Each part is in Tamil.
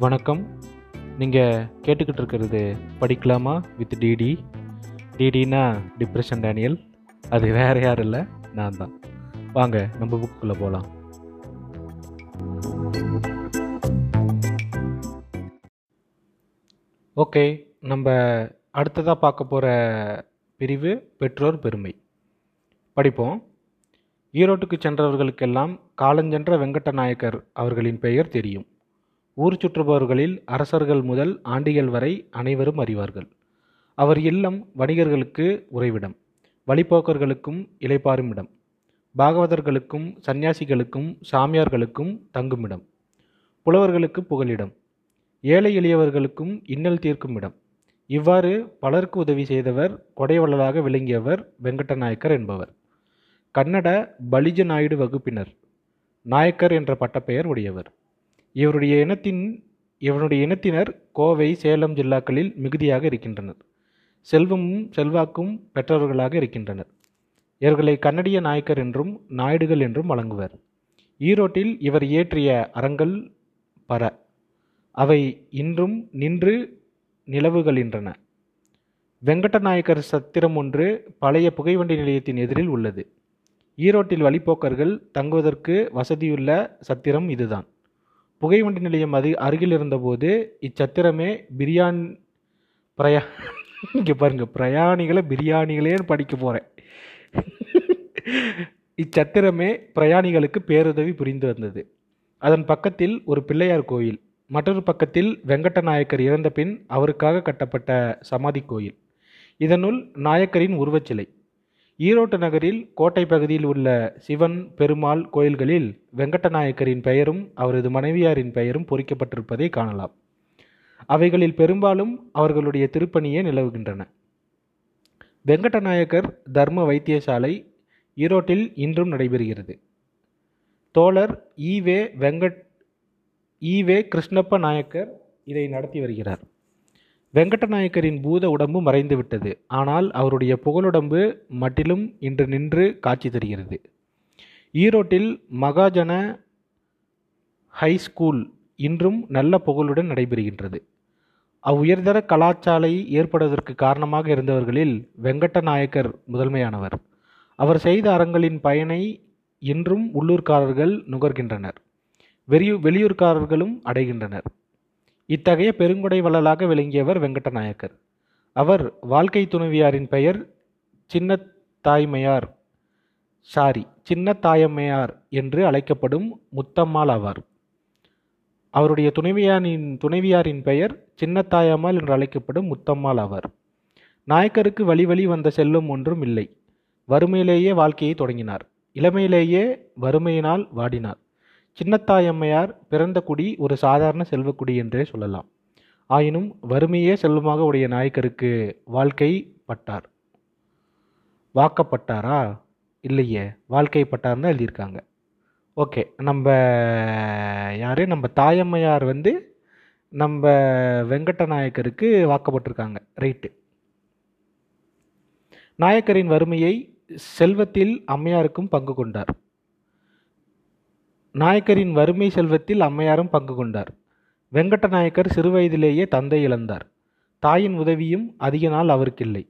வணக்கம். நீங்கள் கேட்டுக்கிட்டு இருக்கிறது படிக்கலாமா வித் டிடி? டிடினா டிப்ரெஷன் டேனியல். அது வேறு யாரும் இல்லை நான் தான். வாங்க நம்ம புக்குள்ளே போகலாம் ஓகே நம்ம அடுத்ததாக பார்க்க போகிற பிரிவு பெற்றோர் பெருமை. படிப்போம். ஈரோட்டுக்கு சென்றவர்களுக்கெல்லாம் காலஞ்சென்ற வெங்கட்ட நாயக்கர் அவர்களின் பெயர் தெரியும். ஊர் சுற்றுபவர்களில் அரசர்கள் முதல் ஆண்டிகள் வரை அனைவரும் அறிவார்கள். அவர் இல்லம் வணிகர்களுக்கு உறைவிடம் வழிப்போக்கர்களுக்கும் இளைப்பாறும் இடம் பாகவதர்களுக்கும் சந்நியாசிகளுக்கும் சாமியார்களுக்கும் தங்குமிடம் புலவர்களுக்கு புகலிடம் ஏழை எளியவர்களுக்கும் இன்னல் தீர்க்கும் இடம் இவ்வாறு பலருக்கு உதவி செய்தவர் கொடைவள்ளலாக விளங்கியவர் வெங்கட்ட நாயக்கர் என்பவர். கன்னட பலிஜ நாயுடு வகுப்பினர் நாயக்கர் என்ற பட்டப்பெயர் உடையவர். இவருடைய இனத்தின் இவனுடைய இனத்தினர் கோவை சேலம் ஜில்லாக்களில் மிகுதியாக இருக்கின்றனர். செல்வமும் செல்வாக்கும் பெற்றவர்களாக இருக்கின்றனர். இவர்களை கன்னடிய நாயக்கர் என்றும் நாயுடுகள் என்றும் வழங்குவர். ஈரோட்டில் இவர் இயற்றிய அறங்கள் பர. அவை இன்றும் நின்று நிலவுகின்றன. வெங்கட்ட நாயக்கர் சத்திரம் ஒன்று பழைய புகைவண்டி நிலையத்தின் எதிரில் உள்ளது. ஈரோட்டில் வழிப்போக்கர்கள் தங்குவதற்கு வசதியுள்ள சத்திரம் இதுதான். புகைவண்டி நிலையம் அது அருகில் இருந்தபோது இச்சத்திரமே பிரியாணி பிரயா இங்கே பாருங்க பிரயாணிகளை பிரியாணிகளேன்னு படிக்க போகிறேன் இச்சத்திரமே பிரயாணிகளுக்கு பேருதவி புரிந்து வந்தது. அதன் பக்கத்தில் ஒரு பிள்ளையார் கோயில் மற்றொரு பக்கத்தில் வெங்கட்ட நாயக்கர் இறந்த பின் அவருக்காக கட்டப்பட்ட சமாதி கோயில். இதனுள் நாயக்கரின் உருவச்சிலை ஈரோட்டு நகரில் கோட்டை பகுதியில் உள்ள சிவன் பெருமாள் கோயில்களில் வெங்கடநாயக்கரின் பெயரும் அவரது மனைவியாரின் பெயரும் பொறிக்கப்பட்டிருப்பதை காணலாம். அவைகளில் பெரும்பாலும் அவர்களுடைய திருப்பணியே நிலவுகின்றன. வெங்கடநாயக்கர் தர்ம வைத்தியசாலை ஈரோட்டில் இன்றும் நடைபெறுகிறது. தோழர் E V Venkat E V Krishnappa Naicker இதை நடத்தி வருகிறார். வெங்கடநாயக்கரின் பூத உடம்பு மறைந்து விட்டது ஆனால் அவருடைய புகழுடம்பு மட்டிலும் இன்று நின்று காட்சி தருகிறது. ஈரோட்டில் மகாஜன ஹை ஸ்கூல் இன்றும் நல்ல புகழுடன் நடைபெறுகின்றது. அவ்வுயர்தர கலாச்சாலை ஏற்படுவதற்கு காரணமாக இருந்தவர்களில் வெங்கடநாயக்கர் முதன்மையானவர். அவர் செய்த அறங்களின் பயனை இன்றும் உள்ளூர்காரர்கள் நுகர்கின்றனர். வெளியூ வெளியூர்காரர்களும் அடைகின்றனர். இத்தகைய பெருங்குடை வள்ளலாக விளங்கியவர் வெங்கடநாயக்கர். அவர் வாழ்க்கை துணைவியாரின் பெயர் சின்ன தாய்மையார் சாரி சின்ன தாயம்மையார் என்று அழைக்கப்படும் முத்தம்மாள் ஆவார். அவருடைய துணைவியாரின் துணைவியாரின் பெயர் சின்னத்தாயம்மாள் என்று அழைக்கப்படும் முத்தம்மாள் ஆவார். நாயக்கருக்கு வழி வழி வந்த செல்வம் ஒன்றும் இல்லை. வறுமையிலேயே வாழ்க்கையை தொடங்கினார். இளமையிலேயே வறுமையினால் வாடினார். சின்னத்தாயம்மையார் பிறந்த குடி ஒரு சாதாரண செல்வக்குடி என்றே சொல்லலாம். ஆயினும் வறுமையே செல்வமாக உடைய நாயக்கருக்கு வாழ்க்கை பட்டார். வாக்கப்பட்டாரா? இல்லையே வாழ்க்கை பட்டார்னு எழுதியிருக்காங்க. ஓகே நம்ம யார்? நம்ம தாயம்மையார் வந்து நம்ம வெங்கட்ட நாயக்கருக்கு வாக்கப்பட்டிருக்காங்க. ரைட்டு. நாயக்கரின் வறுமையை செல்வத்தில் அம்மையாருக்கும் பங்கு கொண்டார். நாயக்கரின் வறுமை செல்வத்தில் அம்மையாரும் பங்கு கொண்டார். வெங்கட்ட நாயக்கர் சிறுவயதிலேயே தந்தை இழந்தார். தாயின் உதவியும் அதிக நாள் அவருக்கில்லை.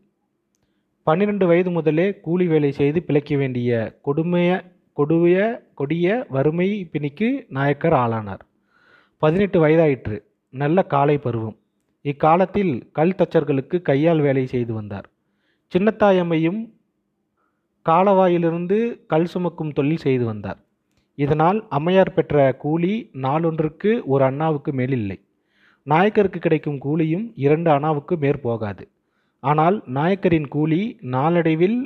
பன்னிரண்டு வயது முதலே கூலி வேலை செய்து பிழைக்க வேண்டிய கொடுமைய கொடிய கொடிய வறுமை பிணிக்கு நாயக்கர் ஆளானார். பதினெட்டு வயதாயிற்று. நல்ல காலை பருவம். இக்காலத்தில் கல் தச்சர்களுக்கு கையால் வேலை செய்து வந்தார். சின்னத்தாயம்மையும் காலவாயிலிருந்து கல் சுமக்கும் தொழில் செய்து வந்தார். இதனால் அம்மையார் பெற்ற கூலி நாளொன்றுக்கு ஒரு அண்ணாவுக்கு மேல் இல்லை நாயக்கருக்கு கிடைக்கும் கூலியும் இரண்டு அண்ணாவுக்கு மேற்போகாது ஆனால் நாயக்கரின் கூலி நாளடைவில்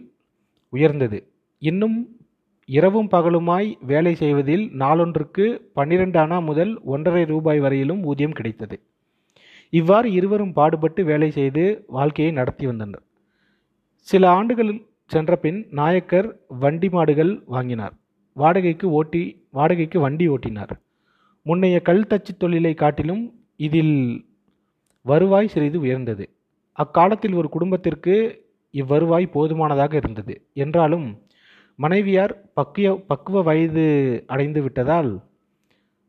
உயர்ந்தது. இன்னும் இரவும் பகலுமாய் வேலை செய்வதில் நாளொன்றுக்கு பன்னிரண்டு அணா முதல் ஒன்றரை ரூபாய் வரையிலும் ஊதியம் கிடைத்தது. இவ்வாறு இருவரும் பாடுபட்டு வேலை செய்து வாழ்க்கையை நடத்தி வந்தனர். சில ஆண்டுகள் சென்றபின் நாயக்கர் வண்டி மாடுகள் வாங்கினார். வாடகைக்கு ஓட்டி வாடகைக்கு வண்டி ஓட்டினார். முன்னைய கல் தச்சு தொழிலை காட்டிலும் இதில் வருவாய் சிறிது உயர்ந்தது. அக்காலத்தில் ஒரு குடும்பத்திற்கு இவ்வருவாய் போதுமானதாக இருந்தது. என்றாலும் மனைவியார் பக்கிய பக்குவ வயது அடைந்து விட்டதால்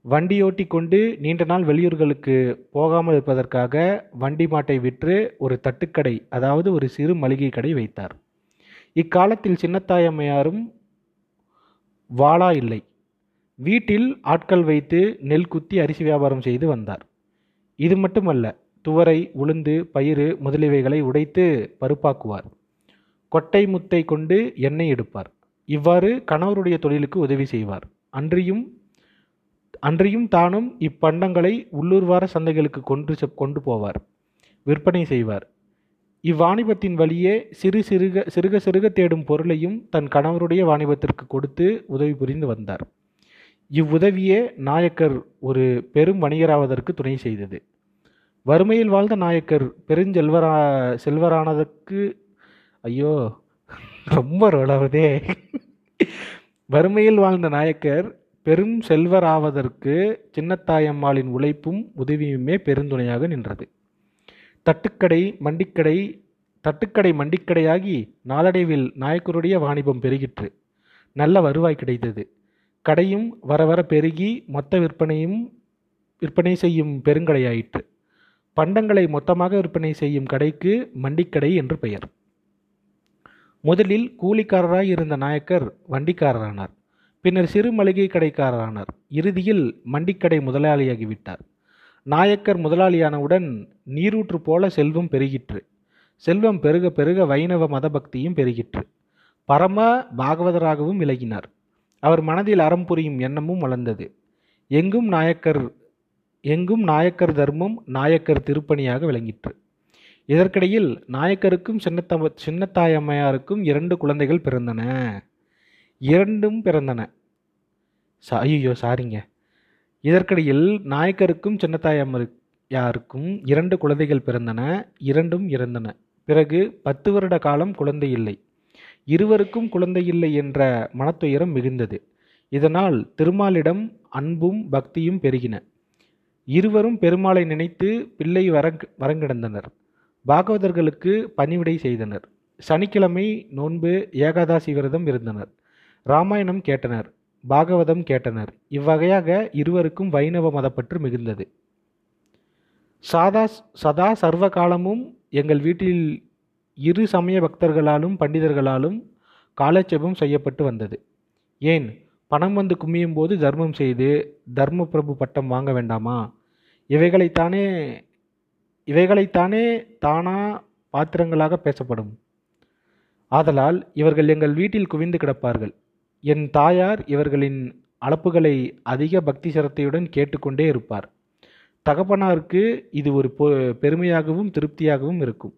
வண்டியோட்டி கொண்டு நீண்ட நாள் வெளியூர்களுக்கு போகாமல் இருப்பதற்காக வண்டி மாட்டை விற்று ஒரு தட்டுக்கடை அதாவது ஒரு சிறு மளிகை கடை வைத்தார். இக்காலத்தில் சின்னத்தாயம்மையாரும் வாளா இல்லை. வீட்டில் ஆட்கள் வைத்து நெல் குத்தி அரிசி வியாபாரம் செய்து வந்தார். இது மட்டுமல்ல துவரை உளுந்து பயிறு முதலியவைகளை உடைத்து பருப்பாக்குவார். கொட்டை முத்தை கொண்டு எண்ணெய் எடுப்பார். இவ்வாறு கணவருடைய தொழிலுக்கு உதவி செய்வார். அன்றியும் அன்றியும் தானும் இப்பண்டங்களை உள்ளூர்வார சந்தைகளுக்கு கொன்று செ- கொண்டு போவார். விற்பனை செய்வார். இவ்வாணிபத்தின் வழியே சிறு சிறுக சிறுக சிறுக தேடும் பொருளையும் தன் கணவருடைய வாணிபத்திற்கு கொடுத்து உதவி புரிந்து வந்தார். இவ்வுதவியே நாயக்கர் ஒரு பெரும் வணிகராவதற்கு துணை செய்தது. வறுமையில் வாழ்ந்த நாயக்கர் பெருஞ்செல்வரா செல்வரானதற்கு ஐயோ ரொம்ப ரோலாவதே வறுமையில் வாழ்ந்த நாயக்கர் பெரும் செல்வராவதற்கு சின்னத்தாயம்மாளின் உழைப்பும் உதவியுமே பெருந்துணையாக நின்றது. தட்டுக்கடை மண்டிக்கடை தட்டுக்கடை மண்டிக்கடையாகி நாளடைவில் நாயக்கருடைய வாணிபம் பெருகிற்று. நல்ல வருவாய் கிடைத்தது. கடையும் வர வர பெருகி மொத்த விற்பனையும் விற்பனை செய்யும் பெருங்கடையாயிற்று. பண்டங்களை மொத்தமாக விற்பனை செய்யும் கடைக்கு மண்டிக்கடை என்று பெயர். முதலில் கூலிக்காரராய் இருந்த நாயக்கர் வண்டிக்காரரானார். பின்னர் சிறு மளிகை கடைக்காரரானார். இறுதியில் மண்டிக்கடை முதலாளியாகிவிட்டார். நாயக்கர் முதலாளியானவுடன் நீரூற்று போல செல்வம் பெருகிற்று. செல்வம் பெருக பெருக வைணவ மத பக்தியும் பெருகிற்று. பரம பாகவதராகவும் விலகினார் அவர் மனதில் அறம் புரியும் எண்ணமும் வளர்ந்தது. எங்கும் நாயக்கர் எங்கும் நாயக்கர் தர்மம் நாயக்கர் திருப்பணியாக விளங்கிற்று. இதற்கிடையில் நாயக்கருக்கும் சின்னத்த சின்னத்தாயம்மையாருக்கும் இரண்டு குழந்தைகள் பிறந்தன. இரண்டும் பிறந்தன. சா ஐயோ சாரிங்க. இதற்கிடையில் நாயக்கருக்கும் சின்னத்தாயம்மரு யாருக்கும் இரண்டு குழந்தைகள் பிறந்தன இரண்டும் இறந்தன. பிறகு பத்து வருட காலம் குழந்தை இல்லை. இருவருக்கும் குழந்தை இல்லை என்ற மனத்துயரம் மிகுந்தது. இதனால் திருமாலிடம் அன்பும் பக்தியும் பெருகின. இருவரும் பெருமாளை நினைத்து பிள்ளை வரங் வரங்கிடந்தனர். பாகவதர்களுக்கு பணிவிடை செய்தனர். சனிக்கிழமை நோன்பு ஏகாதாசி விரதம் இருந்தனர். ராமாயணம் கேட்டனர். பாகவதம் கேட்டனர். இவ்வகையாக இருவருக்கும் வைணவ மதப்பற்று மிகுந்தது. சாதா சதா சர்வ காலமும் எங்கள் வீட்டில் இரு சமய பக்தர்களாலும் பண்டிதர்களாலும் காலட்சேபம் செய்யப்பட்டு வந்தது. ஏன்? பணம் வந்து குமியும் போது தர்மம் செய்து தர்ம பிரபு பட்டம் வாங்க வேண்டாமா? இவைகளைத்தானே இவைகளைத்தானே தானா பாத்திரங்களாக பேசப்படும். ஆதலால் இவர்கள் எங்கள் வீட்டில் குவிந்து கிடப்பார்கள். என் தாயார் இவர்களின் அளப்புகளை அதிக பக்தி சிரத்தையுடன் கேட்டுக்கொண்டே இருப்பார். தகப்பனாருக்கு இது ஒரு பொ- பெருமையாகவும் திருப்தியாகவும் இருக்கும்.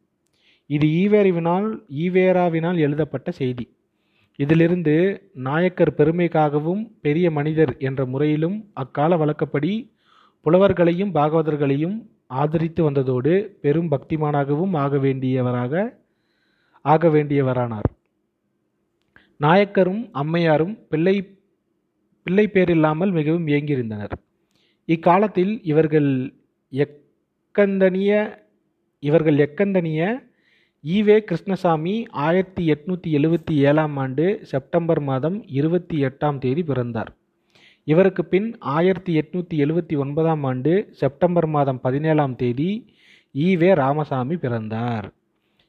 இது ஈவேரிவினால் ஈவேராவினால் எழுதப்பட்ட செய்தி. இதிலிருந்து நாயக்கர் பெருமைக்காகவும் பெரிய மனிதர் என்ற முறையிலும் அக்கால வழக்கப்படி புலவர்களையும் பாகவதர்களையும் ஆதரித்து வந்ததோடு பெரும் பக்திமானாகவும் ஆக வேண்டியவராக ஆக வேண்டியவரானார். நாயக்கரும் அம்மையாரும் பிள்ளை பிள்ளை பேரில்லாமல் மிகவும் ஏங்கியிருந்தனர் இக்காலத்தில் இவர்கள் எக்கந்தனிய இவர்கள் எக்கந்தனிய ஈவே கிருஷ்ணசாமி ஆயிரத்தி எட்நூற்றி எழுவத்தி ஏழாம் ஆண்டு செப்டம்பர் மாதம் இருபத்தி எட்டாம் தேதி பிறந்தார். இவருக்கு பின் ஆயிரத்தி எட்நூற்றி எழுவத்தி ஒன்பதாம் ஆண்டு செப்டம்பர் மாதம் பதினேழாம் தேதி ஈவே ராமசாமி பிறந்தார்.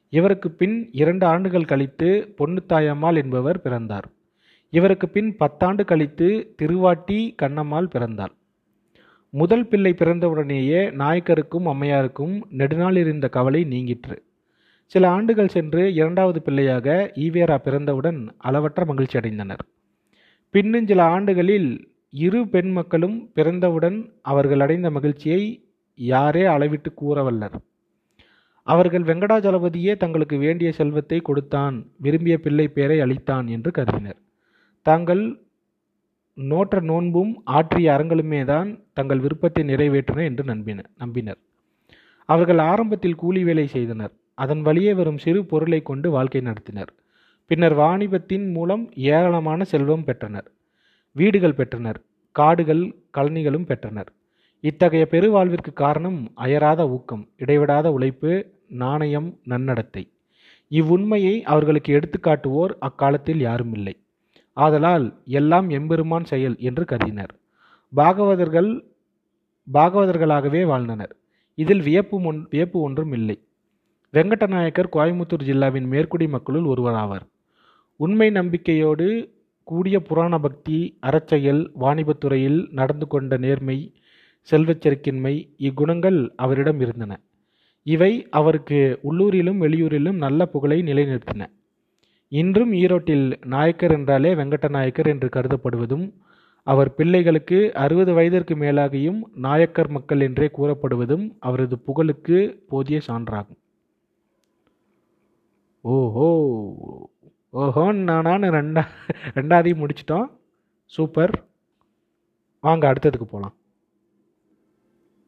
இவருக்கு பின் இரண்டு ஆண்டுகள் கழித்து பொன்னுத்தாயம்மாள் என்பவர் பிறந்தார். இவருக்கு பின் பத்தாண்டு கழித்து திருவாட்டி கண்ணம்மாள் பிறந்தாள். முதல் பிள்ளை பிறந்தவுடனேயே நாயக்கருக்கும் அம்மையாருக்கும் நெடுநாள் இருந்த கவலை நீங்கிற்று. சில ஆண்டுகள் சென்று இரண்டாவது பிள்ளையாக ஈவேரா பிறந்தவுடன் அளவற்ற மகிழ்ச்சி அடைந்தனர். பின்னும் சில ஆண்டுகளில் இரு பெண் மக்களும் பிறந்தவுடன் அவர்கள் அடைந்த மகிழ்ச்சியை யாரே அளவிட்டு கூறவல்லர். அவர்கள் வெங்கடாஜலபதியே தங்களுக்கு வேண்டிய செல்வத்தை கொடுத்தான் விரும்பிய பிள்ளை பேரை அளித்தான் என்று கருதினர். தாங்கள் நோற்ற நோன்பும் ஆற்றிய அறங்களுமே தான் தங்கள் விருப்பத்தை நிறைவேற்றின என்று நம்பின நம்பினர். அவர்கள் ஆரம்பத்தில் கூலி வேலை செய்தனர். அதன் வழியே வரும் சிறு பொருளை கொண்டு வாழ்க்கை நடத்தினர். பின்னர் வாணிபத்தின் மூலம் ஏராளமான செல்வம் பெற்றனர். வீடுகள் பெற்றனர். காடுகள் கழனிகளும் பெற்றனர். இத்தகைய பெருவாழ்விற்கு காரணம் அயராத ஊக்கம் இடைவிடாத உழைப்பு நாணயம் நன்னடத்தை. இவ்வுண்மையை அவர்களுக்கு எடுத்துக்காட்டுவோர் அக்காலத்தில் யாரும் இல்லை. ஆதலால் எல்லாம் எம்பெருமான் செயல் என்று கருதினர். பாகவதர்கள் பாகவதர்களாகவே வாழ்ந்தனர். இதில் வியப்பு ஒன் வியப்பு ஒன்றும் இல்லை. வெங்கடநாயக்கர் கோயம்புத்தூர் ஜில்லாவின் மேற்குடி மக்களுள் ஒருவராவார். உண்மை நம்பிக்கையோடு கூடிய புராண பக்தி அறச்செயல் வாணிபத்துறையில் நடந்து கொண்ட நேர்மை செல்வச்செருக்கின்மை இக்குணங்கள் அவரிடம் இருந்தன. இவை அவருக்கு உள்ளூரிலும் வெளியூரிலும் நல்ல புகழை நிலைநிறுத்தின. இன்றும் ஈரோட்டில் நாயக்கர் என்றாலே வெங்கட்ட நாயக்கர் என்று கருதப்படுவதும் அவர் பிள்ளைகளுக்கு அறுபது வயதிற்கு மேலாகியும் நாயக்கர் மக்கள் என்றே கூறப்படுவதும் அவரது புகழுக்கு போதிய சான்றாகும். ஓஹோ! ஓஹோன்னு நானான்னு ரெண்டா ரெண்டாவதையும் முடிச்சிட்டோம். சூப்பர். வாங்க அடுத்ததுக்கு போகலாம்